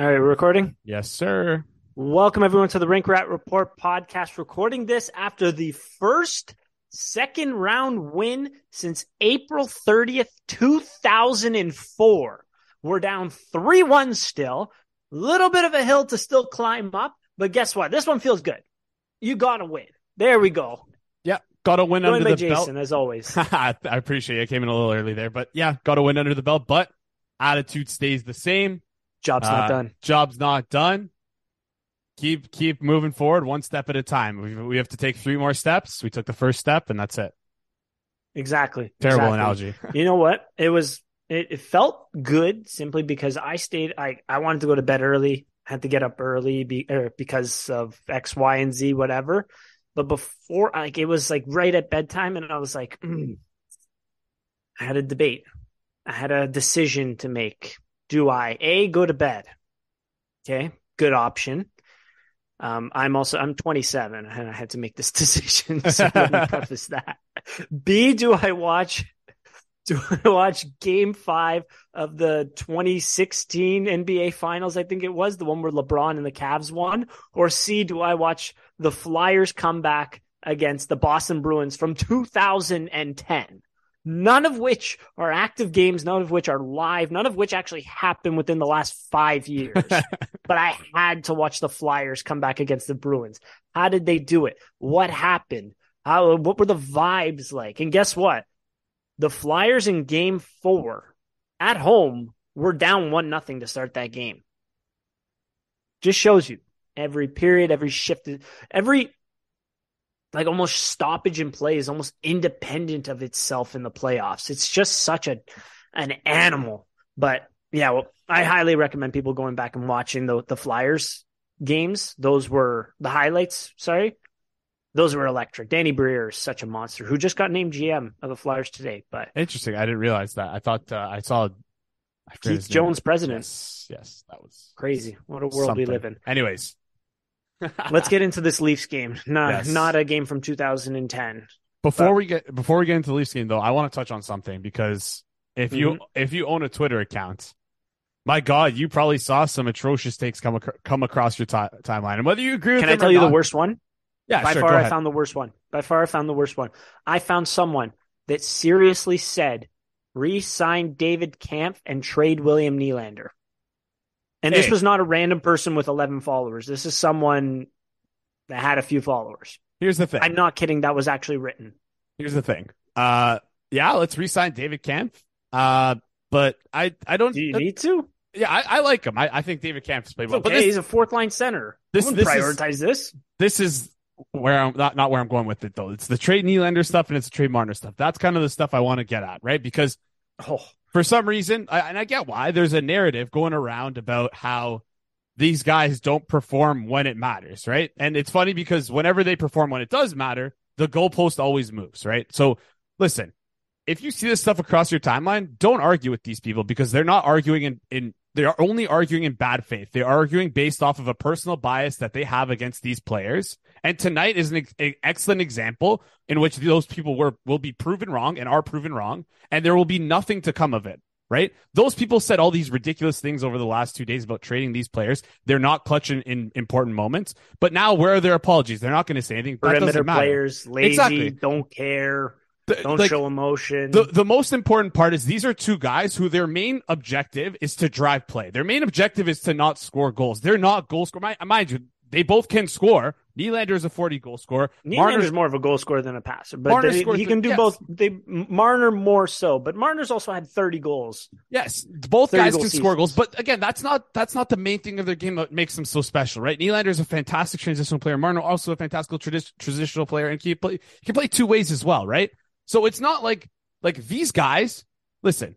All right, recording. Yes, sir. Welcome everyone to the Rink Rat Report podcast. Recording this after the first second round win since April 30th, 2004. We're down 3-1 still. Little bit of a hill to still climb up, but guess what? This one feels good. You got to win. There we go. Yeah, got to win Joined under by the Jason, belt. as always. I appreciate it. I came in a little early there, but yeah, got to win under the belt. But attitude stays the same. Job's not Uh, done. Job's not done. Keep keep moving forward, one step at a time. We we have to take three more steps. We took the first step, and that's it. Exactly. Terrible exactly. analogy. you know what? It was it, it felt good simply because I stayed I I wanted to go to bed early, had to get up early be, er, because of X, Y, and Z, whatever. But before like it was like right at bedtime and I was like, mm. I had a debate. I had a decision to make. Do I A go to bed? Okay, good option. Um, I'm also I'm 27 and I had to make this decision. So let me preface that. B, do I watch do I watch game five of the 2016 NBA finals? I think it was the one where LeBron and the Cavs won. Or C, do I watch the Flyers come back against the Boston Bruins from 2010? None of which are active games, none of which are live, none of which actually happened within the last five years. but I had to watch the Flyers come back against the Bruins. How did they do it? What happened? How, what were the vibes like? And guess what? The Flyers in game four at home were down one nothing to start that game. Just shows you every period, every shift, every like almost stoppage in play is almost independent of itself in the playoffs. It's just such a an animal. But yeah, well, I highly recommend people going back and watching the the Flyers games. Those were the highlights. Sorry, those were electric. Danny Briere is such a monster who just got named GM of the Flyers today. But Interesting. I didn't realize that. I thought uh, I saw I Keith. Jones, president. Yes, yes, that was Crazy. What a world something. we live in. Anyways, Let's get into this Leafs game. Not Yes. not a game from 2010. Before But- we get before we get into the Leafs game though, I want to touch on something because if you Mm-hmm. if you own a Twitter account, my God, you probably saw some atrocious takes come ac- come across your ti timeline, and whether you agree with Can I tell you the worst one? Yeah, By sure. far, I found the worst one. By far, I found the worst one. I found someone that seriously said, re-sign David Kämpf and trade William Nylander. And this Hey. was not a random person with 11 followers. This is someone that had a few followers. Here's the thing. I'm not kidding. That was actually written. Here's the thing. Uh, yeah, let's re-sign David Kämpf. Uh, but I I don't. Do you need to? yeah, I, I like him. I, I think David Kämpf's played well. But okay. this, He's a fourth line center. this- I wouldn't is- prioritize this. this is where I'm not not where I'm going with it though. It's the trade Nylander stuff and it's the trade Marner stuff. That's kind of the stuff I want to get at, right? Because Oh, for some reason, I, and I get why, there's a narrative going around about how these guys don't perform when it matters, right? And it's funny because whenever they perform when it does matter, the goalpost always moves, right? So listen, if you see this stuff across your timeline, don't argue with these people because they're not arguing in, in they are only arguing in bad faith. They're arguing based off of a personal bias that they have against these players. And tonight is an ex- an excellent example in which those people were will be proven wrong and are proven wrong, and there will be nothing to come of it. Right? Those people said all these ridiculous things over the last two days about trading these players. They're not clutching in important moments. But now, where are their apologies? They're not going to say anything. Perimeter players, lazy, Exactly. don't care, The- don't like, show emotion. the the most important part is these are two guys who their main objective is to drive play. Their main objective is to not score goals. They're not goal scorer. Mind, mind you, they both can score. Nylander is a 40 goal scorer. Nylander's more of a goal scorer than a passer, but Marner they- he the- can do yes. both. They Marner more so, but Marner's also had 30 goals. Yes, both guys goal can score goals, but again, that's not that's not the main thing of their game that makes them so special, right? Nylander is a fantastic transitional player. Marner also a fantastic tradi- transitional player, and he can play he can play two ways as well, right? So it's not like like these guys. Listen,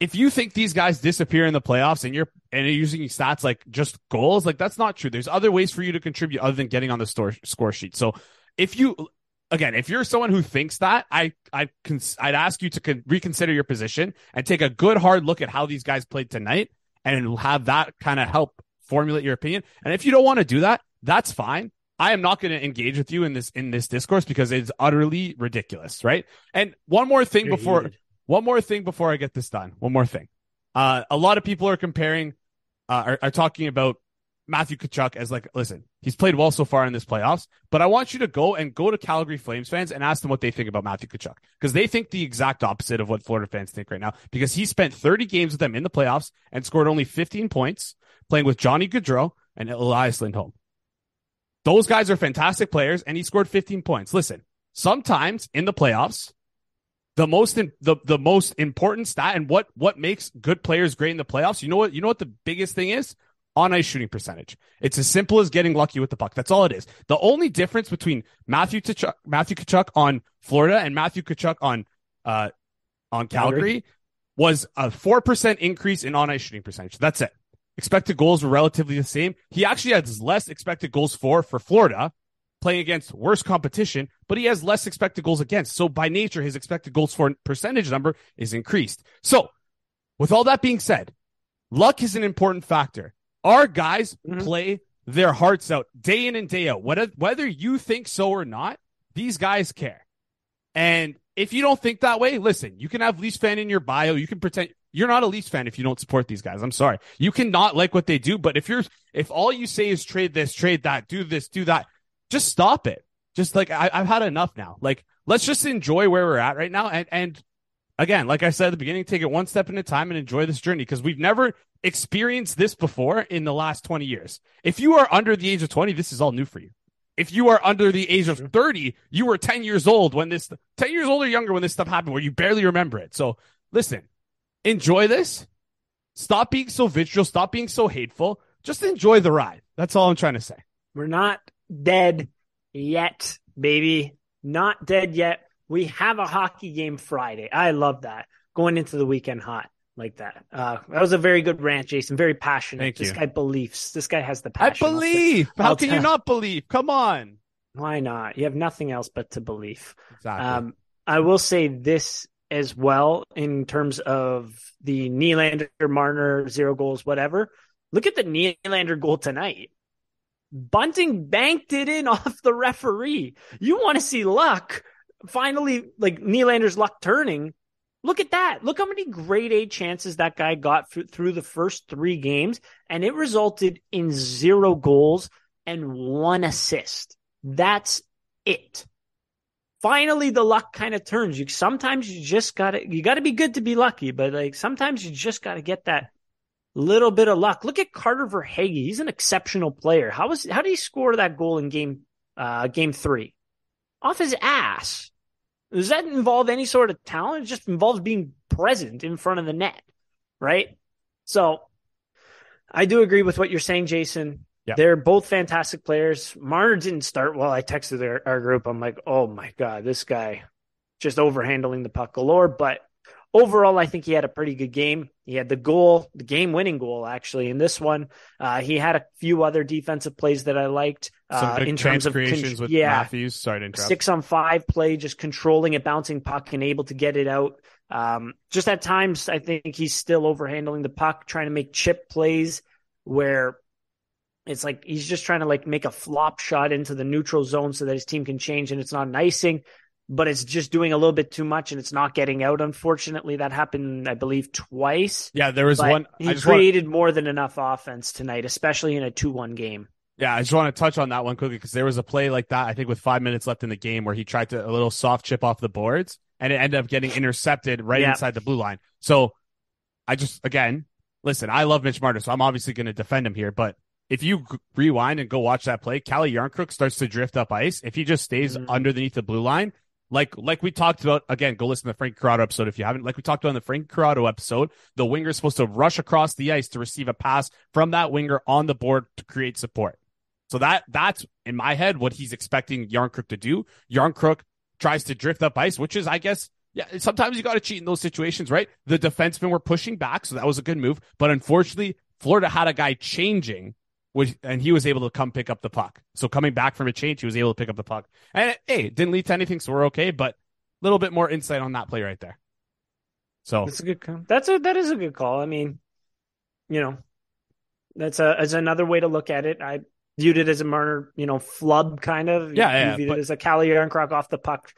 if you think these guys disappear in the playoffs and you're and you're using stats like just goals, like that's not true. There's other ways for you to contribute other than getting on the store, score sheet. So if you again, if you're someone who thinks that, I I cons- I'd ask you to con- reconsider your position and take a good hard look at how these guys played tonight and have that kind of help formulate your opinion. And if you don't want to do that, that's fine. I am not going to engage with you in this in this discourse because it's utterly ridiculous, right? And one more thing You're before heated. one more thing before I get this done. One more thing. Uh, a lot of people are comparing uh, are, are talking about Matthew Tkachuk as like, listen, he's played well so far in this playoffs, but I want you to go and go to Calgary Flames fans and ask them what they think about Matthew Tkachuk because they think the exact opposite of what Florida fans think right now because he spent 30 games with them in the playoffs and scored only 15 points playing with Johnny Gaudreau and Elias Lindholm. Those guys are fantastic players and he scored 15 points. Listen, sometimes in the playoffs, the most in, the the most important stat and what what makes good players great in the playoffs. You know what? You know what the biggest thing is on ice shooting percentage. It's as simple as getting lucky with the puck. That's all it is. The only difference between Matthew Tkachuk, Matthew Tkachuk on Florida and Matthew Tkachuk on uh on Calgary, Calgary. was a four percent increase in on ice shooting percentage. That's it. Expected goals were relatively the same. He actually has less expected goals for for Florida playing against worse competition, but he has less expected goals against. So by nature, his expected goals for percentage number is increased. So with all that being said, luck is an important factor. Our guys mm-hmm. play their hearts out day in and day out. Whether, whether you think so or not, these guys care. And if you don't think that way, listen, you can have Leafs fan in your bio. You can pretend you're not a Leafs fan if you don't support these guys. I'm sorry. You cannot like what they do, but if you're, if all you say is trade this, trade that, do this, do that, just stop it. Just like I, have had enough now. Like let's just enjoy where we're at right now. And and again, like I said at the beginning, take it one step at a time and enjoy this journey because we've never experienced this before in the last 20 years. If you are under the age of 20, this is all new for you. If you are under the age of 30, you were 10 years old when this 10 years old or younger when this stuff happened where you barely remember it. So listen, enjoy this. Stop being so vitriol. Stop being so hateful. Just enjoy the ride. That's all I'm trying to say. We're not dead yet, baby. Not dead yet. We have a hockey game Friday. I love that. Going into the weekend hot like that. Uh, that was a very good rant, Jason. Very passionate. Thank this you. guy believes. This guy has the passion. I believe. How I'll can tell. you not believe? Come on. Why not? You have nothing else but to believe. Exactly. Um, I will say this as well in terms of the Nylander, Marner, zero goals, whatever. Look at the Nylander goal tonight. Bunting banked it in off the referee. You want to see luck. Finally, like Nylander's luck turning. Look at that. Look how many grade A chances that guy got through, through the first three games, and it resulted in zero goals and one assist. That's it. Finally, the luck kind of turns. You sometimes you just gotta you gotta be good to be lucky, but like sometimes you just gotta get that little bit of luck. Look at Carter Verhaeghe. He's an exceptional player. How was how did he score that goal in game uh, game three? Off his ass. Does that involve any sort of talent? It just involves being present in front of the net, right? So I do agree with what you're saying, Jason. Yeah. They're both fantastic players. Marner didn't start well. I texted our, our group. I'm like, oh my God, this guy just overhandling the puck galore. But overall, I think he had a pretty good game. He had the goal, the game winning goal, actually, in this one. Uh, he had a few other defensive plays that I liked. Uh, in terms of creations con- with yeah, Matthews. Sorry to interrupt. Six on five play, just controlling a bouncing puck and able to get it out. Um, just at times, I think he's still overhandling the puck, trying to make chip plays where it's like he's just trying to like make a flop shot into the neutral zone so that his team can change and it's not an icing but it's just doing a little bit too much and it's not getting out. Unfortunately, that happened, I believe, twice. Yeah, there was one. He created want... more than enough offense tonight, especially in a 2 1 game. Yeah, I just want to touch on that one quickly because there was a play like that, I think, with five minutes left in the game where he tried to a little soft chip off the boards and it ended up getting intercepted right yeah. inside the blue line. So I just, again, listen, I love Mitch Marner, so I'm obviously going to defend him here, but if you rewind and go watch that play, Calle Jarnkrok starts to drift up ice. If he just stays mm-hmm. underneath the blue line, like like we talked about again, go listen to the Frank Corrado episode if you haven't. Like we talked about in the Frank Corrado episode, the winger is supposed to rush across the ice to receive a pass from that winger on the board to create support. So that that's in my head what he's expecting Jarnkrok to do. Jarnkrok tries to drift up ice, which is I guess yeah, sometimes you got to cheat in those situations, right? The defensemen were pushing back, so that was a good move. But unfortunately, Florida had a guy changing which, and he was able to come pick up the puck. So coming back from a change, he was able to pick up the puck. And hey, it didn't lead to anything, so we're okay. But a little bit more insight on that play right there. So that's a good call. That's a that is a good call. I mean, you know, that's a as another way to look at it. I viewed it as a Marner, you know, flub kind of. Yeah, yeah. Viewed but, it as a Calle Jarnkrok off the puck.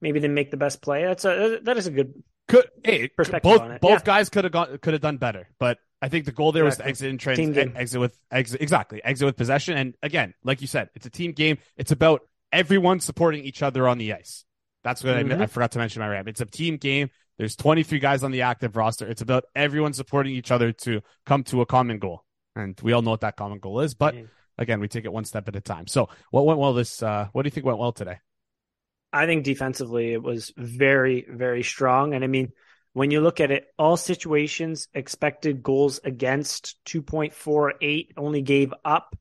Maybe didn't make the best play. That's a that is a good could hey perspective both both yeah. guys could have gone could have done better, but I think the goal there Exactly. was to exit in trans, exit with exit exactly exit with possession. And again, like you said, it's a team game. It's about everyone supporting each other on the ice. That's what I, Mhm. I forgot to mention my rap. It's a team game. There's 23 guys on the active roster. It's about everyone supporting each other to come to a common goal. And we all know what that common goal is. But Yeah. again, we take it one step at a time. So what went well this uh what do you think went well today? I think defensively it was very, very strong. And I mean, when you look at it, all situations, expected goals against 2.48 only gave up.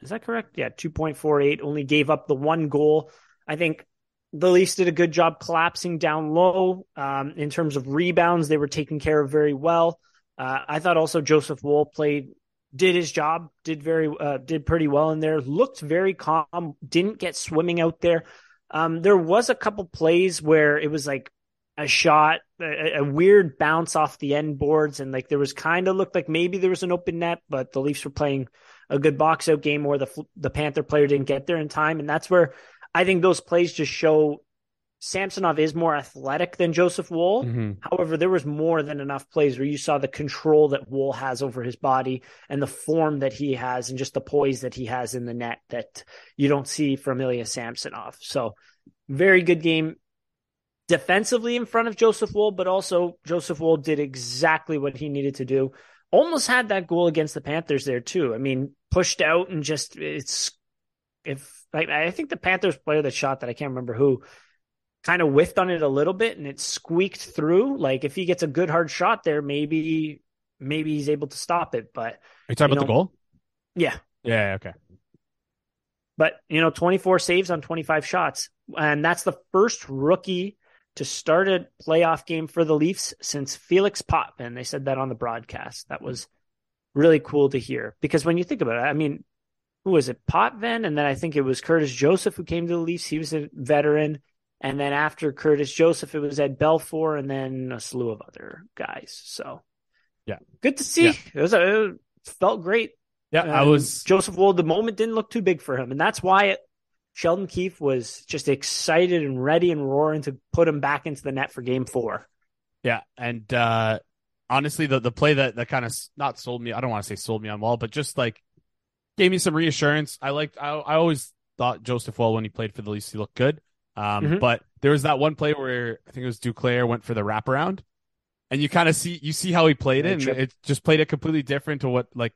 Is that correct? Yeah, 2.48 only gave up the one goal. I think the Leafs did a good job collapsing down low. Um, in terms of rebounds, they were taken care of very well. Uh, I thought also Joseph Woll played, did his job, did very, uh, did pretty well in there. Looked very calm, didn't get swimming out there. Um, there was a couple plays where it was like a shot, a, a weird bounce off the end boards, and like there was kind of looked like maybe there was an open net, but the Leafs were playing a good box out game where the the Panther player didn't get there in time, and that's where I think those plays just show Samsonov is more athletic than Joseph Woll. Mm-hmm. However, there was more than enough plays where you saw the control that Woll has over his body and the form that he has and just the poise that he has in the net that you don't see from Ilya Samsonov. So, very good game defensively in front of Joseph Woll, but also Joseph Woll did exactly what he needed to do. Almost had that goal against the Panthers there too. I mean, pushed out and just it's if like I think the Panthers player that shot that I can't remember who kind of whiffed on it a little bit and it squeaked through. Like if he gets a good hard shot there, maybe maybe he's able to stop it. But Are you talking You about the goal? yeah, Yeah, okay. but you know, 24 saves on 25 shots. And that's the first rookie to start a playoff game for the Leafs since Felix Potvin. They said that on the broadcast. That was really cool to hear because when you think about it, I mean, who was it? Potvin. And then I think it was Curtis Joseph who came to the Leafs. He was a veteran. And then after Curtis Joseph, it was Ed Belfour and then a slew of other guys. So Yeah. good to see. Yeah. It was a, it felt great. Yeah, I Um, was Joseph Woll. The moment didn't look too big for him, and that's why it, Sheldon Keefe was just excited and ready and roaring to put him back into the net for Game Four. Yeah, and uh honestly, the the play that that kind of not sold me. I don't want to say sold me on Woll, but just like gave me some reassurance. I liked. I I always thought Joseph Woll when he played for the Leafs, he looked good. Um, Mhm. but there was that one play where I think it was Duclair went for the wraparound, and you kind of see you see how he played it, and it just played it completely different to what like.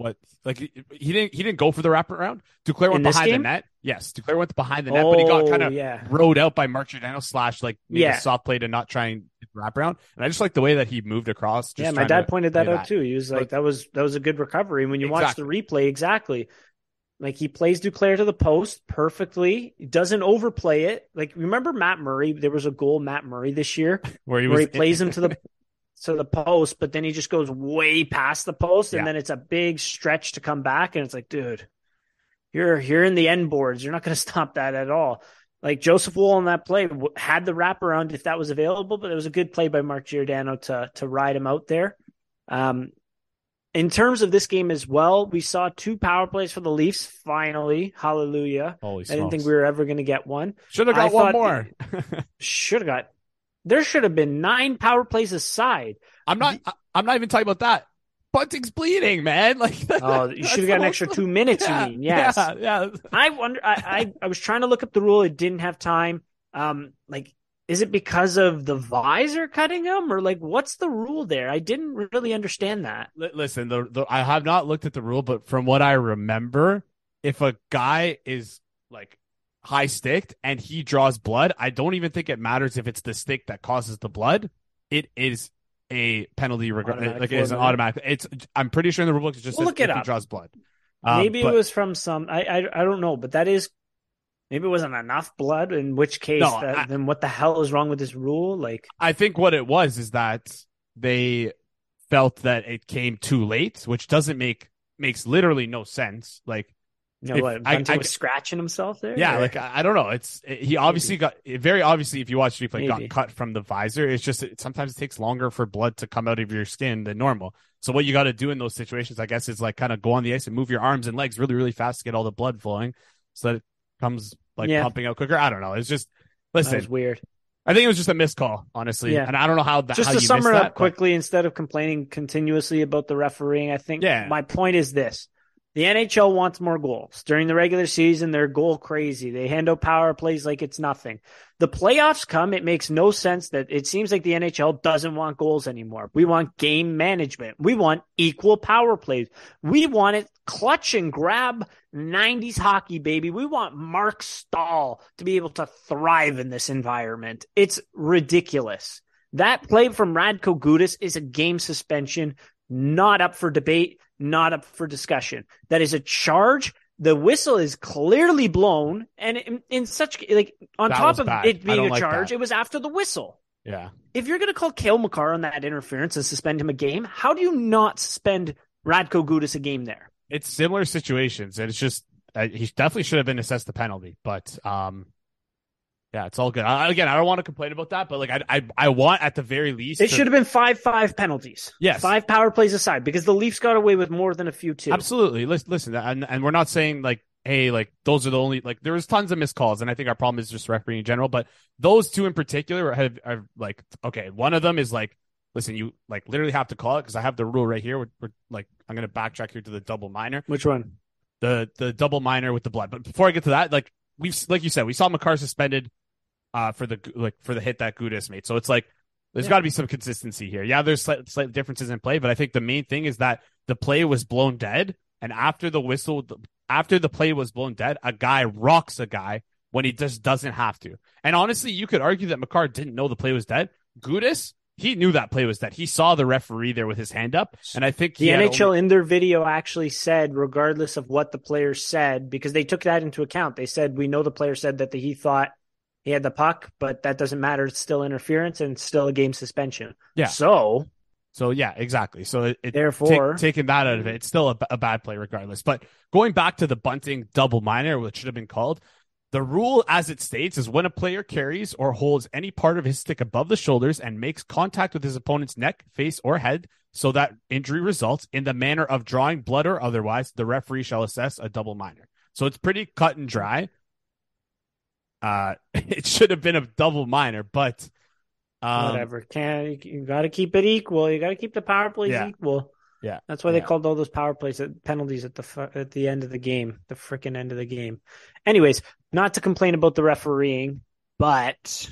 What like he didn't he didn't go for the wraparound. Duclair went behind game? the net. Yes, Duclair went behind the net, but he got kind of Oh, yeah. rode out by Mark Giordano slash like made Yeah. a soft play to not try and wrap around. And I just like the way that he moved across. Just yeah, my dad pointed that out too. He was like, But- "That was that was a good recovery." When you watch the replay, exactly, like he plays Duclair to the post perfectly. He doesn't overplay it. Like remember Matt Murray? There was a goal Matt Murray this year Where he where he plays him to the to the post, but then he just goes way past the post, and Yeah. then it's a big stretch to come back, and it's like, dude, you're you're in the end boards. You're not going to stop that at all. Like Joseph Woll on that play had the wraparound if that was available, but it was a good play by Mark Giordano to to ride him out there. Um, in terms of this game as well, we saw two power plays for the Leafs. Finally, hallelujah! Holy I didn't think we were ever going to get one. should have I got one more. Should have got. There should have been nine power plays aside. I'm not. I- I'm not even talking about that. Bunting's bleeding, man. Like, Oh, you should have got an extra two minutes. Yeah, You mean? Yes. yeah, yeah. I wonder. I, I I was trying to look up the rule. It didn't have time. Um, like, is it because of the visor cutting him, or like, what's the rule there? I didn't really understand that. Li- Listen, the, the I have not looked at the rule, but from what I remember, if a guy is like high sticked and he draws blood, I don't even think it matters if it's the stick that causes the blood. It is a penalty. Reg- like it's an automatic. It's. I'm pretty sure in the rule book it just We'll look it if he up. draws blood. Um, maybe but- it was from some. I, I I don't know, but that is. Maybe it wasn't enough blood. In which case, No, that, I- then what the hell is wrong with this rule? Like, I think what it was is that they felt that it came too late, which doesn't make makes literally no sense. Like, you know, what, I- I- was scratching himself there. yeah, or- like I, I don't know. It's it- he obviously got very obviously if you watch replay, Maybe. got cut from the visor. It's just it, sometimes it takes longer for blood to come out of your skin than normal. So what you got to do in those situations, I guess, is like kind of go on the ice and move your arms and legs really, really fast to get all the blood flowing, so that it comes like Yeah. pumping out quicker. I don't know. It's just listen. was weird. I think it was just a missed call, honestly. Yeah. And I don't know how that. Just how to you sum it up but- quickly, instead of complaining continuously about the refereeing, I think Yeah. my point is this. The NHL wants more goals. During the regular season, they're goal crazy. They handle power plays like it's nothing. The playoffs come, it makes no sense that it seems like the NHL doesn't want goals anymore. We want game management. We want equal power plays. We want it clutch and grab 90s hockey, baby. We want Marc Staal to be able to thrive in this environment. It's ridiculous. That play from Radko Gudas is a game suspension, not up for debate, not up for discussion. That is a charge. The whistle is clearly blown, and in, in such like on That top of bad. it being a like charge, that. it was after the whistle. Yeah. If you're going to call Cale Makar on that interference and suspend him a game, how do you not suspend Radko Gudas a game there? It's similar situations, and it's just uh, he definitely should have been assessed the penalty, but um, yeah, it's all good. I, again, I don't want to complain about that, but like I, I, I want at the very least, It to- should have been five five penalties. Yes. five power plays aside because the Leafs got away with more than a few too. absolutely listen, listen, and and we're not saying like, hey, like those are the only like there was tons of missed calls, and I think our problem is just refereeing in general, but those two in particular have, have like okay, one of them is like. Listen, you like literally have to call it because I have the rule right here. We're, we're like, I'm gonna backtrack here to the double minor. Which one? the the double minor with the blood. But before I get to that, like we've like you said, we saw Makar suspended uh for the like for the hit that Gudas made. So it's like there's Yeah. got to be some consistency here. Yeah, there's slight, slight differences in play, but I think the main thing is that the play was blown dead, and after the whistle, after the play was blown dead, a guy rocks a guy when he just doesn't have to. And honestly, you could argue that Makar didn't know the play was dead. Gudas. He knew that play was dead. He saw the referee there with his hand up, and I think The NHL only- in their video actually said, regardless of what the player said, because they took that into account. They said, we know the player said that the, he thought he had the puck, but that doesn't matter. It's still interference and still a game suspension. Yeah. So So yeah, exactly. So it, it Therefore- take- taking that out of it, it's still a, a bad play regardless. But going back to the bunting double minor, which should have been called, the rule as it states is when a player carries or holds any part of his stick above the shoulders and makes contact with his opponent's neck, face, or head, so that injury results in the manner of drawing blood or otherwise, the referee shall assess a double minor. So it's pretty cut and dry. Uh, it should have been a double minor, but um, whatever. Can you got to keep it equal. You got to keep the power plays Yeah. equal. Yeah. That's why they called all those power plays at penalties at the at the end of the game, the freaking end of the game. Anyways, not to complain about the refereeing, but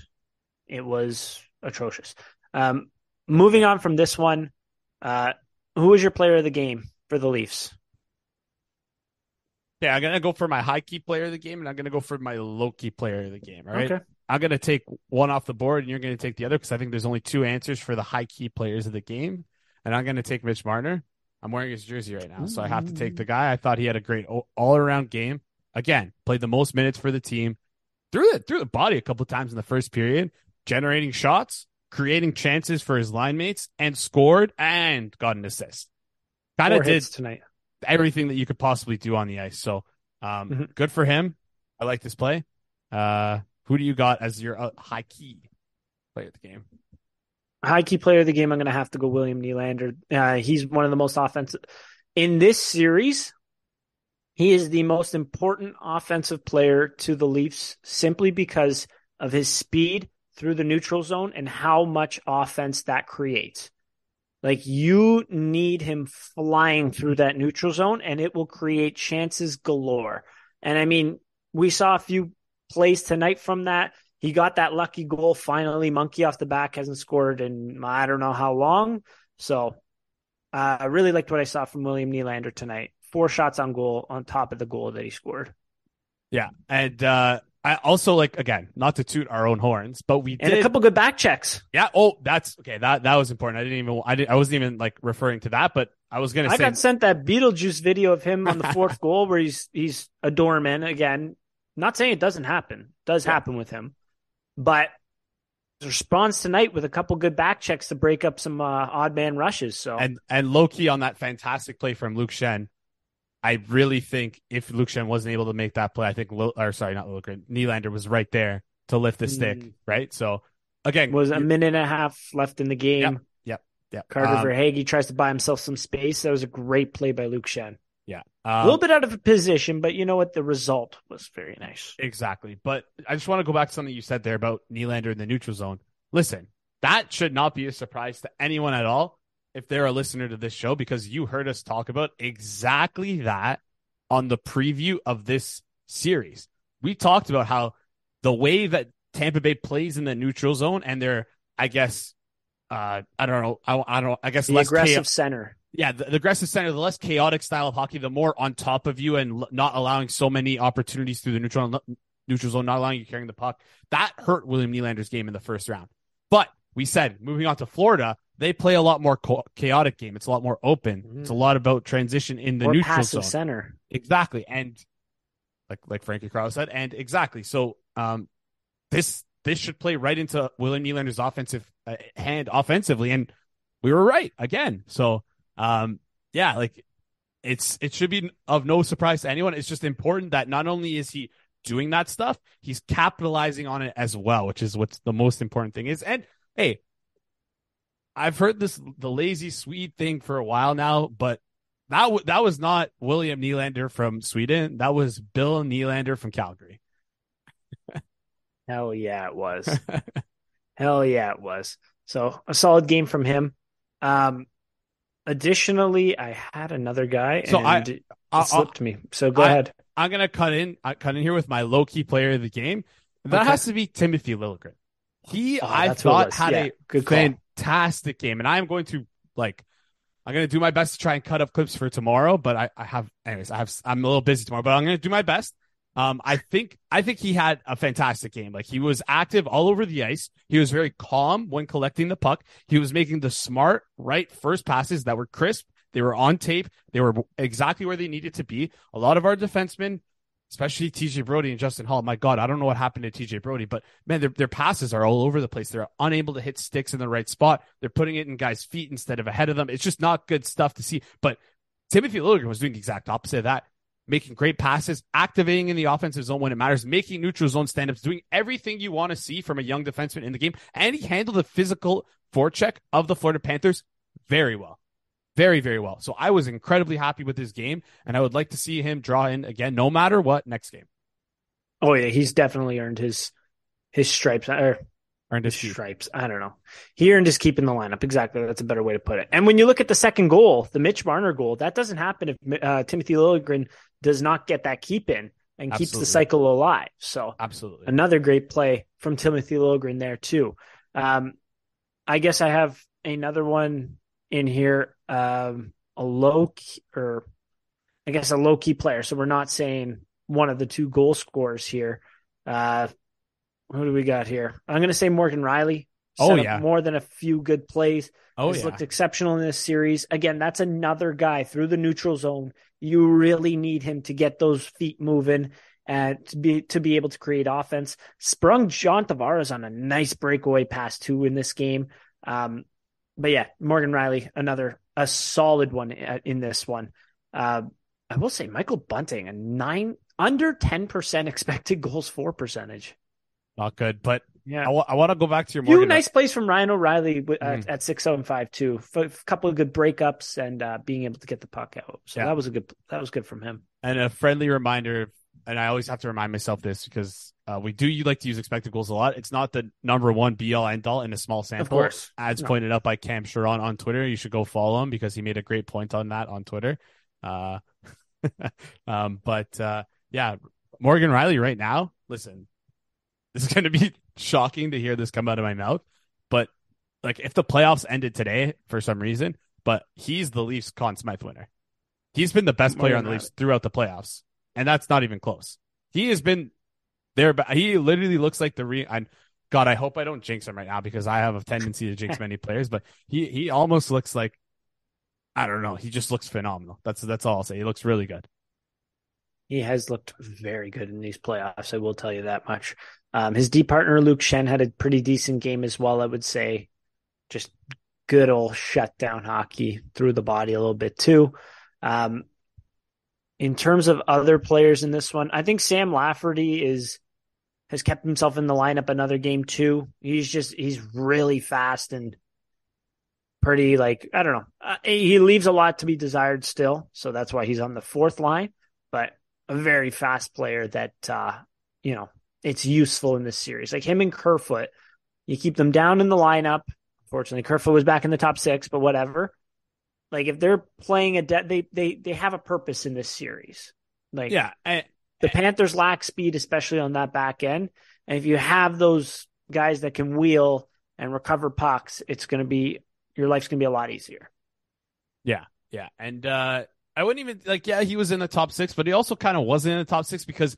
it was atrocious. Um, moving on from this one, uh, who was your player of the game for the Leafs? Yeah, I'm gonna go for my high key player of the game, and I'm gonna go for my low key player of the game. All right, Okay. I'm gonna take one off the board, and you're gonna take the other because I think there's only two answers for the high key players of the game, and I'm gonna take Mitch Marner. I'm wearing his jersey right now, so I have to take the guy. I thought he had a great all around game. Again, played the most minutes for the team, threw the threw the body a couple times in the first period, generating shots, creating chances for his line mates, and scored and got an assist. Kind of did tonight. Everything that you could possibly do on the ice. So, um, Mhm. good for him. I like this play. Uh, who do you got as your uh, high key player of the game? high key player of the game, I'm going to have to go William Nylander. Uh, he's one of the most offensive in this series. He is the most important offensive player to the Leafs simply because of his speed through the neutral zone and how much offense that creates. Like you need him flying through that neutral zone and it will create chances galore. And I mean, we saw a few plays tonight from that. He got that lucky goal finally. Monkey off the back hasn't scored in I don't know how long. So uh, I really liked what I saw from William Nylander tonight. Four shots on goal on top of the goal that he scored. Yeah, and uh, I also like again not to toot our own horns, but we And did. a couple good back checks. yeah. Oh, that's okay. That that was important. I didn't even. I didn't. I wasn't even like referring to that, but I was gonna I say. got sent that Beetlejuice video of him on the fourth goal where he's he's a doorman again. Not saying it doesn't happen. It does Yeah. happen with him. But his response tonight with a couple good back checks to break up some uh, odd man rushes. So and and low key on that fantastic play from Luke Schenn. I really think if Luke Schenn wasn't able to make that play, I think Lo- or sorry, not Luke Nylander was right there to lift the stick, Mm. right? So again, was a minute and a half left in the game. Yep, yep. Carter Um, Verhaeghe tries to buy himself some space. That was a great play by Luke Schenn. Yeah. a Um, little bit out of position, but you know what? The result was very nice. Exactly. But I just want to go back to something you said there about Nylander in the neutral zone. Listen, that should not be a surprise to anyone at all if they're a listener to this show because you heard us talk about exactly that on the preview of this series. We talked about how the way that Tampa Bay plays in the neutral zone and their, I guess, uh, I don't know, I, I don't, I guess The less aggressive chaos- center. yeah, the, the aggressive center, the less chaotic style of hockey, the more on top of you and l- not allowing so many opportunities through the neutral neutral zone, not allowing you carrying the puck. That hurt William Nylander's game in the first round. But we said moving on to Florida, they play a lot more chaotic game. It's a lot more open. Mhm. It's a lot about transition in the neutral zone. center. Exactly. And like like Frank Corrado said, and exactly. So um this this should play right into William Nylander's offensive uh, hand offensively, and we were right again. So um yeah, like it's it should be of no surprise to anyone. It's just important that not only is he doing that stuff, he's capitalizing on it as well, which is what's the most important thing is. And hey, I've heard this the lazy Swede thing for a while now, but that w- that was not William Nylander from Sweden. That was Bill Nylander from Calgary. Hell yeah, it was. Hell yeah, it was. So a solid game from him. Um, additionally, I had another guy, So I- and it I'll- slipped me. So go I- ahead. I'm gonna cut in I cut in here with my low key player of the game. That Okay. has to be Timothy Liljegren. He Oh, I that's who it thought had Yeah, a good fantastic game, and I'm going to like I'm gonna do my best to try and cut up clips for tomorrow. But I, I have anyways I have I'm a little busy tomorrow, but I'm gonna do my best. Um, I think I think he had a fantastic game. Like he was active all over the ice. He was very calm when collecting the puck. He was making the smart right first passes that were crisp. They were on tape. They were exactly where they needed to be. A lot of our defensemen, especially TJ Brodie and Justin Holl. My God, I don't know what happened to TJ Brodie, but man, their, their passes are all over the place. They're unable to hit sticks in the right spot. They're putting it in guys' feet instead of ahead of them. It's just not good stuff to see. But Timothy Liljegren was doing the exact opposite of that, making great passes, activating in the offensive zone when it matters, making neutral zone stand-ups, doing everything you want to see from a young defenseman in the game. And he handled the physical forecheck of the Florida Panthers very well. Very, very well. So I was incredibly happy with his game, and I would like to see him draw in again, no matter what, next game. Oh yeah, he's definitely earned his his stripes or Earned his his stripes. I don't know. He earned his keep in the lineup. Exactly. That's a better way to put it. And when you look at the second goal, the Mitch Marner goal, that doesn't happen if uh, Timothy Liljegren does not get that keep in and keeps the cycle alive. So Absolutely. another great play from Timothy Liljegren there too. Um, I guess I have another one in here. Um, a low key, or I guess a low key player. So we're not saying one of the two goal scorers here. Uh, who do we got here? I'm going to say Morgan Rielly. Oh, yeah. more than a few good plays. oh Has yeah. looked exceptional in this series. Again, that's another guy through the neutral zone. You really need him to get those feet moving and to be to be able to create offense. Sprung John Tavares on a nice breakaway pass too in this game. Um, but yeah, Morgan Rielly, another a solid one uh, in this one. Uh, I will say Michael Bunting, a nine under ten percent expected goals for percentage. Not good, but Yeah, I want to go back to your few nice plays from Ryan O'Reilly at, Mhm. at six seven five too. A couple of good breakups and uh, being able to get the puck out. So Yeah. that was a good. That was good from him. and a friendly reminder, and I always have to remind myself this because uh, we do you like to use expected goals a lot. It's not the number one be all end all in a small sample. Of course. as No. pointed out by Cam Charron on Twitter. You should go follow him because he made a great point on that on Twitter. Uh, um, but uh, yeah, Morgan Rielly right now. Listen, this is going to be shocking to hear this come out of my mouth, but like if the playoffs ended today for some reason, but he's the Leafs Conn Smythe winner. He's been the best player on the Leafs throughout the playoffs, and that's not even close. He has been there, but he literally looks like the re. I, God, I hope I don't jinx him right now because I have a tendency to jinx many players. But he he almost looks like I don't know. He just looks phenomenal. That's that's all I'll say. He looks really good. He has looked very good in these playoffs. I will tell you that much. Um, his D partner Luke Schenn had a pretty decent game as well. I would say, just good old shutdown hockey through the body a little bit too. Um, in terms of other players in this one, I think Sam Lafferty is has kept himself in the lineup another game too. He's just he's really fast and pretty like I don't know. Uh, he leaves a lot to be desired still, so that's why he's on the fourth line. But a very fast player that uh, you know it's useful in this series. Like him and Kerfoot, you keep them down in the lineup. Fortunately, Kerfoot was back in the top six, but whatever. Like if they're playing a de- they they they have a purpose in this series. Like yeah, I, the Panthers lack speed, especially on that back end. And if you have those guys that can wheel and recover pucks, it's going to be your life's going to be a lot easier. Yeah, yeah, and uh, I wouldn't even like. Yeah, he was in the top six, but he also kind of wasn't in the top six because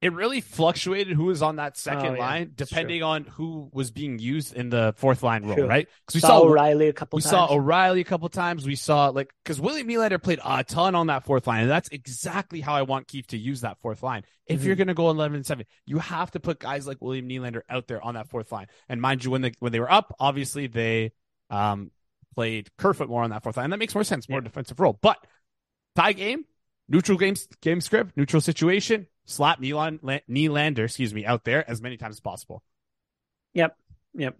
it really fluctuated who was on that second Oh, yeah. line depending on who was being used in the fourth line role, True. right? Because we Saw saw O'Reilly a couple we times. saw O'Reilly a couple times. We saw like because William Nylander played a ton on that fourth line, and that's exactly how I want Keefe to use that fourth line. If Mhm. you're going to go eleven and seven, you have to put guys like William Nylander out there on that fourth line. And mind you, when they when they were up, obviously they um played Kerfoot more on that fourth line. And that makes more sense, more Yeah. defensive role. But tie game, neutral game game script, neutral situation, slap Nylander, Nylander, excuse me, out there as many times as possible. Yep. Yep.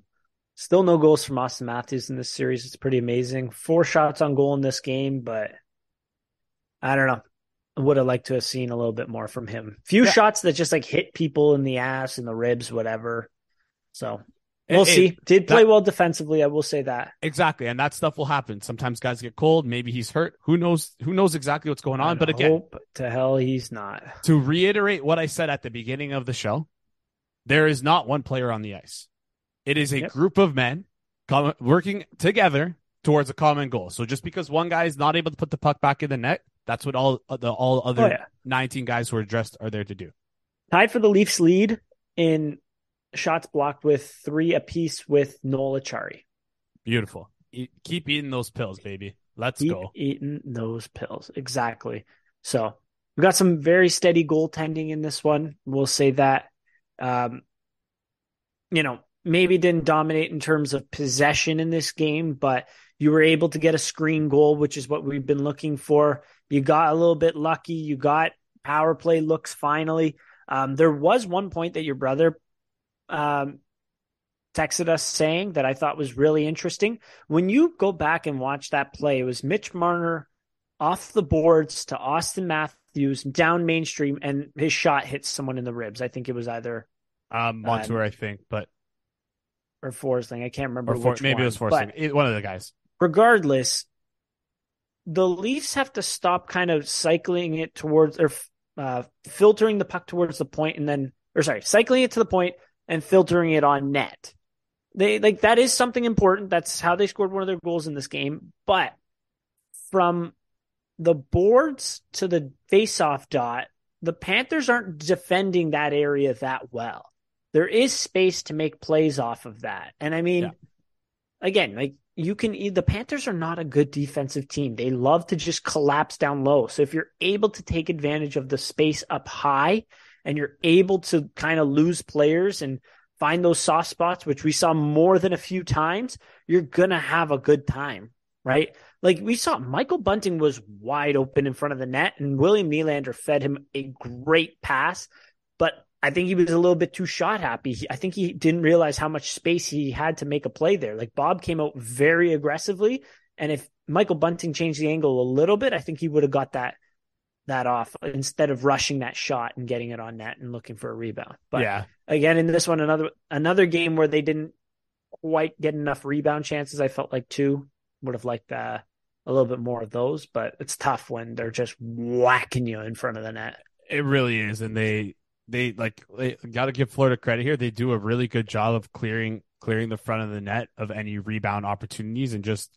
Still no goals from Austin Matthews in this series. It's pretty amazing. Four shots on goal in this game, but I don't know. I would have liked to have seen a little bit more from him. Few Yeah. shots that just like hit people in the ass and the ribs, whatever. So we'll It- it- see. Did play that- well defensively, I will say that. Exactly, and that stuff will happen. Sometimes guys get cold. Maybe he's hurt. Who knows? Who knows exactly what's going on? And But again, to hell he's not. to reiterate what I said at the beginning of the show, there is not one player on the ice. It is a Yep. group of men com- working together towards a common goal. So just because one guy is not able to put the puck back in the net, that's what all uh, the all other Oh yeah. 19 guys who are dressed are there to do. Tied for the Leafs lead in shots blocked with three apiece with Noel Acciari. Beautiful. Eat, keep eating those pills, baby. Let's Keep go. eating those pills. Exactly. So we got some very steady goaltending in this one. We'll say that. Um, you know, maybe didn't dominate in terms of possession in this game, but you were able to get a screen goal, which is what we've been looking for. You got a little bit lucky. You got power play looks finally. Um, there was one point that your brother um, texted us saying that I thought was really interesting. When you go back and watch that play, it was Mitch Marner off the boards to Austin Matthews down mainstream, and his shot hits someone in the ribs. I think it was either Um, Montour, I think, but or Forsling. I can't remember or for, which maybe one. it was Forsyth. It- One of the guys. regardless, the Leafs have to stop kind of cycling it towards or uh, filtering the puck towards the point and then, or sorry, cycling it to the point and filtering it on net. They like that is something important. That's how they scored one of their goals in this game. But from the boards to the face-off dot, the Panthers aren't defending that area that well. There is space to make plays off of that. And I mean, Yeah. again, like you can the Panthers are not a good defensive team. They love to just collapse down low. So if you're able to take advantage of the space up high and you're able to kind of lose players and find those soft spots, which we saw more than a few times, you're going to have a good time, right? Like we saw Michael Bunting was wide open in front of the net and William Nylander fed him a great pass, but I think he was a little bit too shot happy. I think he didn't realize how much space he had to make a play there. Like Bob came out very aggressively, and if Michael Bunting changed the angle a little bit, I think he would have got that that off instead of rushing that shot and getting it on net and looking for a rebound. But yeah. again, in this one, another another game where they didn't quite get enough rebound chances. I felt like two would have liked uh, a little bit more of those, but it's tough when they're just whacking you in front of the net. It really is, and they they like they got to give Florida credit here. They do a really good job of clearing clearing the front of the net of any rebound opportunities and just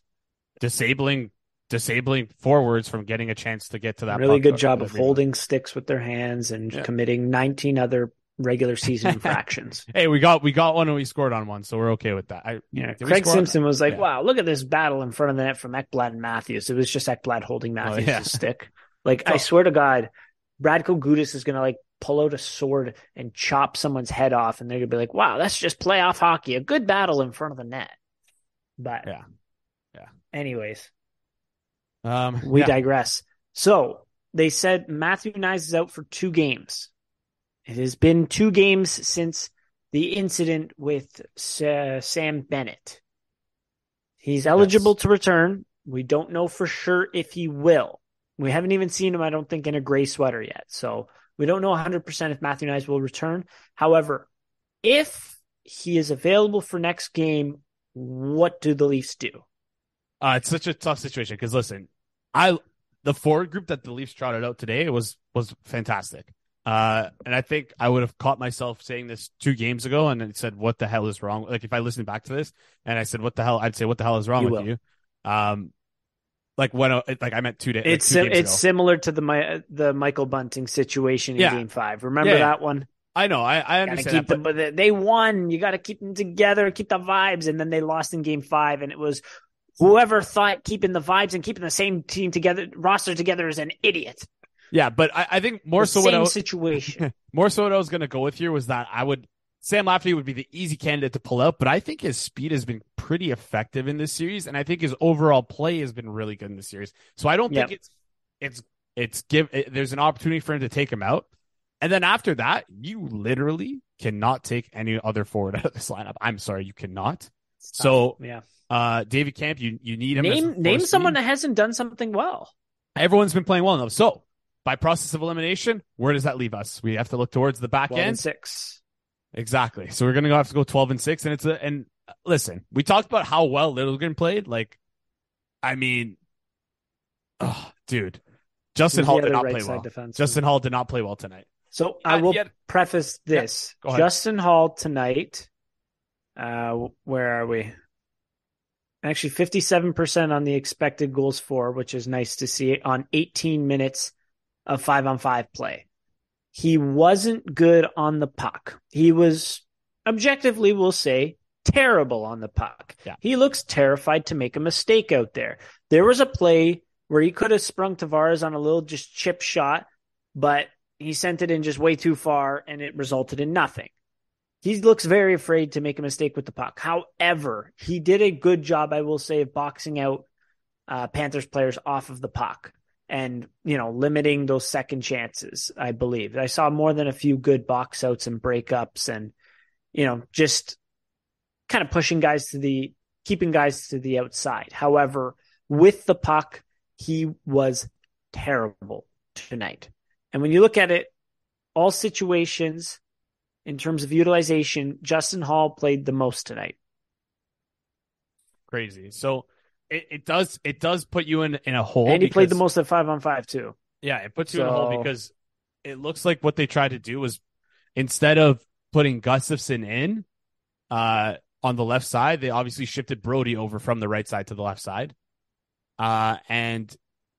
disabling disabling forwards from getting a chance to get to that. really good uh, job of holding sticks with their hands and Yeah. committing 19 other regular season infractions. Hey, we got we got one and we scored on one, so we're okay with that. I, Yeah, Craig Simpson was like, Yeah. "Wow, look at this battle in front of the net from Ekblad and Matthews." It was just Ekblad holding Matthews' Oh, yeah. stick. Like I swear to God, Radko Gudis is gonna like pull out a sword and chop someone's head off, and they're gonna be like, "Wow, that's just playoff hockey. A good battle in front of the net." But Yeah. Yeah. Anyways, Um, we yeah. digress. So they said Matthew Knies is out for two games. It has been two games since the incident with uh, Sam Bennett. He's eligible yes. to return. We don't know for sure if he will. We haven't even seen him, I don't think, in a gray sweater yet. So we don't know 100% if Matthew Knies will return. However, if he is available for next game, what do the Leafs do? Uh, it's such a tough situation because listen, I the forward group that the Leafs trotted out today was was fantastic. Uh, and I think I would have caught myself saying this two games ago and then said, "What the hell is wrong?" Like if I listened back to this and I said, "What the hell?" I'd say, "What the hell is wrong you with will. you?" Um, like when like I meant two days. It's like two it's similar to the the Michael Bunting situation in yeah. Game Five. Remember yeah, that one? I know. I, I understand. That, but... they won. You got to keep them together, keep the vibes, and then they lost in Game Five, and it was whoever thought keeping the vibes and keeping the same team together, roster together, is an idiot. Yeah, but I, I think more the so what I, situation. more so what I was going to go with here was that I would Sam Lafferty would be the easy candidate to pull out, but I think his speed has been pretty effective in this series, and I think his overall play has been really good in this series. So I don't yep. think it's it's it's give it, there's an opportunity for him to take him out, and then after that, you literally cannot take any other forward out of this lineup. I'm sorry, you cannot. So yeah, uh, David Kämpf, you you need him. Name name someone that hasn't done something well. Everyone's been playing well enough. So by process of elimination, where does that leave us? We have to look towards the back end. six. Exactly. So we're gonna have to go twelve and six, and it's a and listen, we talked about how well Littleton played. Like, I mean, oh, dude, Justin Holl did not right play well. Defenseman. Justin Holl did not play well tonight. So I will had, preface this: yeah, Justin Holl tonight. Uh, where are we? Actually, fifty-seven percent on the expected goals for, which is nice to see on eighteen minutes of five-on-five play. He wasn't good on the puck. He was objectively, we'll say, terrible on the puck. Yeah. He looks terrified to make a mistake out there. There was a play where he could have sprung Tavares on a little just chip shot, but he sent it in just way too far and it resulted in nothing. He looks very afraid to make a mistake with the puck. However, he did a good job, I will say, of boxing out uh, Panthers players off of the puck and you know limiting those second chances i believe. I saw more than a few good box outs and breakups and you know just kind of pushing guys to the keeping guys to the outside. However with the puck he was terrible tonight. And when you look at it all situations in terms of utilization justin Holl played the most tonight crazy so it, it does it does put you in in a hole. And he because, played the most at five on five too. Yeah, it puts you so... in a hole because it looks like what they tried to do was instead of putting Gustafsson in uh, on the left side, they obviously shifted Brodie over from the right side to the left side. Uh, and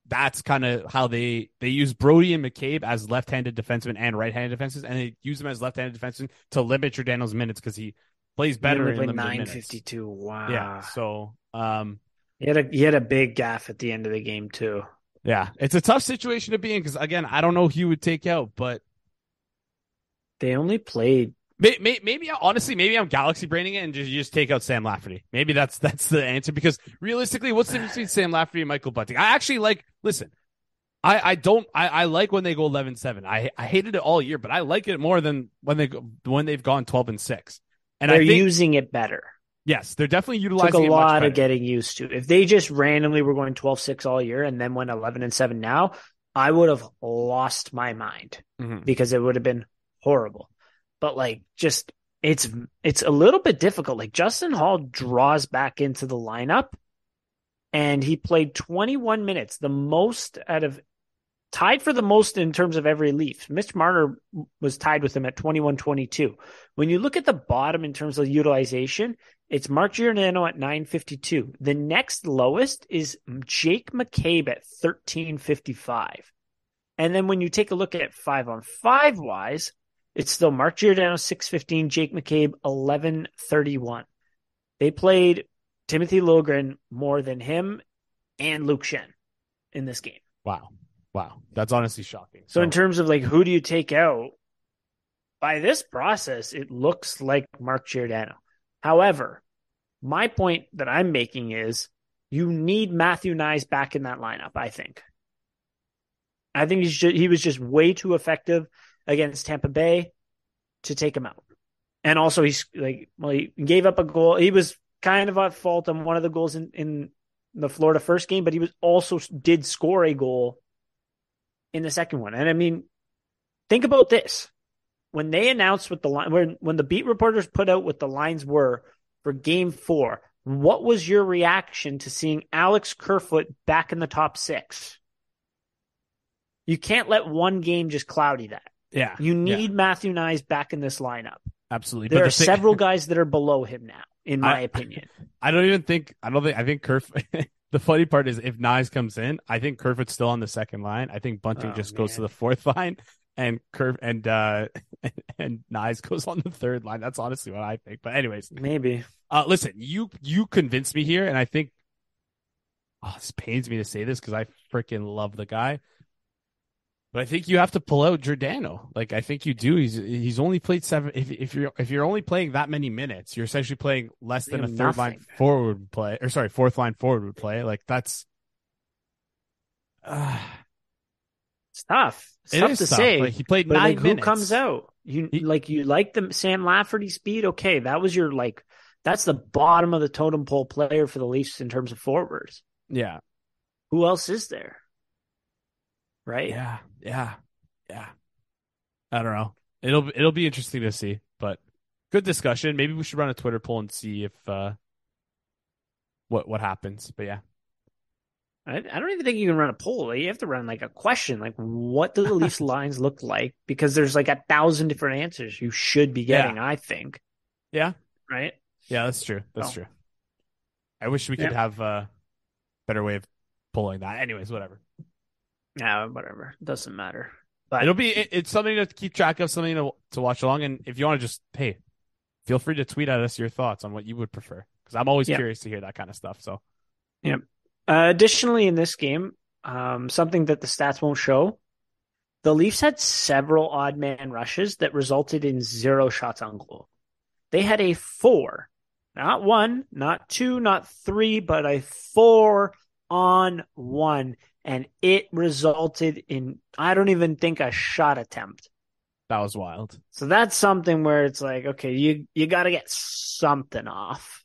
that's kind of how they they use Brodie and McCabe as left-handed defensemen and right-handed defenses, and they use them as left-handed defensemen to limit Giordano's minutes because he plays better in limited nine fifty two. Wow. Yeah. So um, he had a he had a big gaff at the end of the game too. Yeah, it's a tough situation to be in because again, I don't know who you would take out, but they only played. Maybe, maybe honestly, maybe I'm galaxy braining it and just just take out Sam Lafferty. Maybe that's that's the answer because realistically, what's the difference between Sam Lafferty and Michael Bunting? I actually like. Listen, I I don't I, I like when they go 11-7. I I hated it all year, but I like it more than when they go when they've gone twelve and six. And they're think, using it better. Yes, they're definitely utilizing Took a lot of getting used to. If they just randomly were going 12-6 all year and then went 11 and 7 now, I would have lost my mind mm-hmm. because it would have been horrible. But like just it's it's a little bit difficult. Like Justin Holl draws back into the lineup and he played 21 minutes, the most out of tied for the most in terms of every Leaf. Mitch Marner was tied with him at 21 22. When you look at the bottom in terms of utilization, it's Mark Giordano at 952. The next lowest is Jake McCabe at 1355. And then when you take a look at five on five wise, it's still Mark Giordano 615, Jake McCabe 1131. They played Timothy Liljegren more than him and Luke Schenn in this game. Wow. Wow. That's honestly shocking. So, so in terms of like who do you take out? By this process, it looks like Mark Giordano. However, my point that I'm making is you need Matthew Knies back in that lineup, I think. I think he's just, he was just way too effective against Tampa Bay to take him out. And also he's like well he gave up a goal. He was kind of at fault on one of the goals in, in the Florida first game, but he was also did score a goal in the second one. And I mean, think about this. When they announced what the line when when the beat reporters put out what the lines were for game four, what was your reaction to seeing Alex Kerfoot back in the top six? You can't let one game just cloudy that. Yeah. You need yeah. Matthew Knies back in this lineup. Absolutely. There but are the thing- several guys that are below him now, in my I- opinion. I don't even think I don't think I think Kerfoot. the funny part is if Knies comes in, I think Kerfoot's still on the second line. I think Bunting Oh, just goes to the fourth line, and Kerf and uh and Knies goes on the third line. That's honestly what I think. But anyways, Maybe. uh, listen, you you convinced me here, and I think oh, this pains me to say this because I freaking love the guy. But I think you have to pull out Giordano. Like I think you do. He's he's only played seven. If if you're if you're only playing that many minutes, you're essentially playing less than a third line forward play, or sorry, fourth line forward would play. Like that's. Uh, It's tough. It's it tough to tough. say. Like he played but nine like, who comes out? You He- like you like the Sam Lafferty speed? Okay, that was your like that's the bottom of the totem pole player for the Leafs in terms of forwards. Yeah, Who else is there? Right? yeah, yeah, yeah. I don't know. It'll it'll be interesting to see, but good discussion. Maybe we should run a Twitter poll and see if uh what what happens. But yeah, I, I don't even think you can run a poll. You have to run like a question, like what do the Leafs lines look like? Because there's like a thousand different answers you should be getting. I think. Yeah. Right. yeah, that's true. That's Oh. true. I wish we could Yeah. have a better way of pulling that. Anyways, whatever. Yeah. Whatever. Doesn't matter. But It'll be it, it's something to keep track of, something to to watch along. And if you want to just hey, feel free to tweet at us your thoughts on what you would prefer, because I'm always Yeah. curious to hear that kind of stuff. So Uh, additionally, in this game, um, something that the stats won't show, the Leafs had several odd man rushes that resulted in zero shots on goal. They had a four, not one, not two, not three, but a four on one. And it resulted in, I don't even think a shot attempt. that was wild. So that's something where it's like, okay, you you got to get something off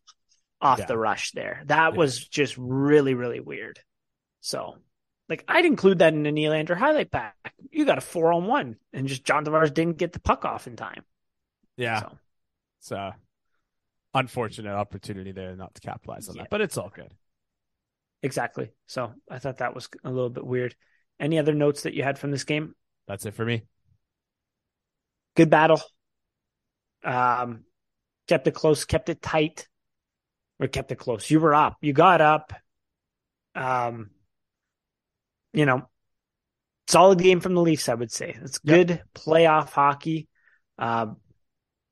off Yeah. the rush there. That Yeah. was just really really weird. So, like I'd include that in a Nylander highlight pack. You got a four on one, and just John Tavares didn't get the puck off in time. Yeah, So, it's a unfortunate opportunity there not to capitalize on Yeah. that, but it's all good. Exactly. So I thought that was a little bit weird. Any other notes that you had from this game? That's it for me. Good battle. Um, kept it close, kept it tight, or kept it close. You were up. You got up. Um, you know, solid game from the Leafs. I would say it's Yep. good playoff hockey. Um,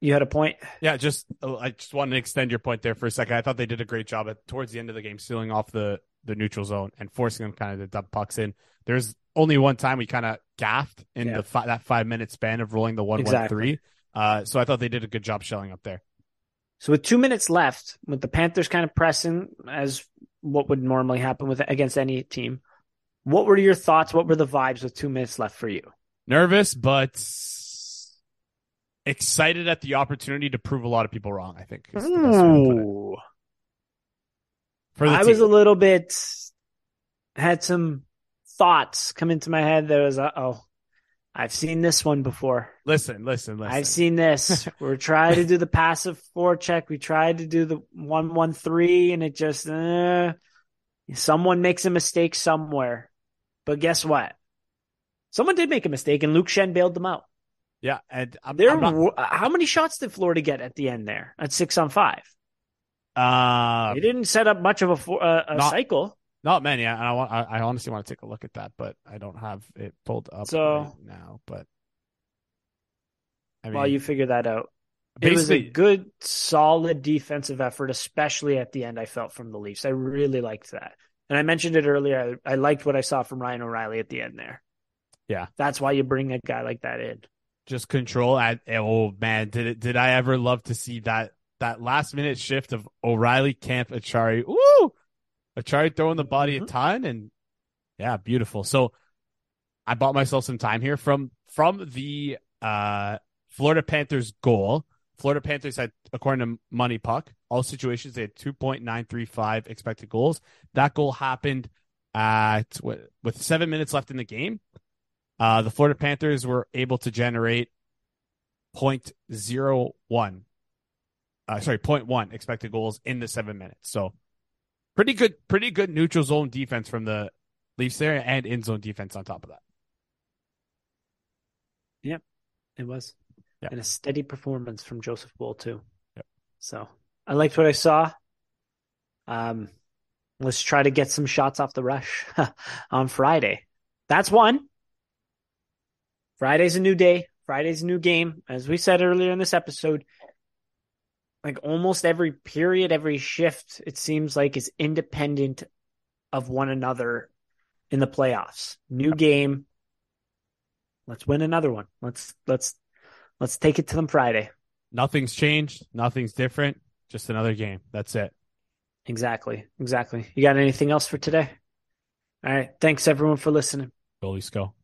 you had a point. Yeah, just uh, I just wanted to extend your point there for a second. I thought they did a great job at towards the end of the game, sealing off the the neutral zone and forcing them kind of to dump pucks in. There's only one time we kind of gaffed in Yeah. the fi- that five minute span of rolling the one one three. Uh, so I thought they did a good job shelling up there. So with two minutes left, with the Panthers kind of pressing as what would normally happen with against any team, what were your thoughts? What were the vibes with two minutes left for you? Nervous, but excited at the opportunity to prove a lot of people wrong. I think is the best way to put it. Ooh. For I team. was a little bit had some thoughts come into my head. that was, uh oh, I've seen this one before. listen, listen, listen. I've seen this. We're trying to do the passive forecheck. We tried to do the one one three, and it just uh, someone makes a mistake somewhere. But guess what? Someone did make a mistake, and Luke Schenn bailed them out. yeah, and I'm, There, I'm not. how many shots did Florida get at the end there at six on five? Uh, They didn't set up much of a, uh, a Not- cycle. Not many. And I want. I, I honestly want to take a look at that, but I don't have it pulled up So- right now. But I mean, while you figure that out. It was a good, solid defensive effort, especially at the end. I felt from the Leafs. I really liked that, and I mentioned it earlier. I, I liked what I saw from Ryan O'Reilly at the end there. Yeah. that's why you bring a guy like that in. just control. At oh man, did it? Did I ever love to see that that last minute shift of O'Reilly, Kämpf, Acciari? Woo! Acciari throwing the body Mhm. a ton, and yeah, beautiful. So I bought myself some time here from from the uh Florida Panthers goal. Florida Panthers had, according to MoneyPuck, all situations they had 2.935 expected goals. That goal happened at with seven minutes left in the game. Uh, the Florida Panthers were able to generate 0.01, uh, sorry, 0.1 expected goals in the seven minutes. So pretty good, pretty good neutral zone defense from the Leafs there and in zone defense on top of that. Yep, it was. Yeah. And a steady performance from Joseph Woll too. Yep. So I liked what I saw. Um, let's try to get some shots off the rush on Friday. That's one. Friday's a new day. Friday's a new game. As we said earlier in this episode, like almost every period, every shift, it seems like is independent of one another in the playoffs. New game. Let's win another one. Let's let's let's take it to them Friday. Nothing's changed. Nothing's different. Just another game. That's it. Exactly. Exactly. You got anything else for today? All right. Thanks everyone for listening. Go Leafs go.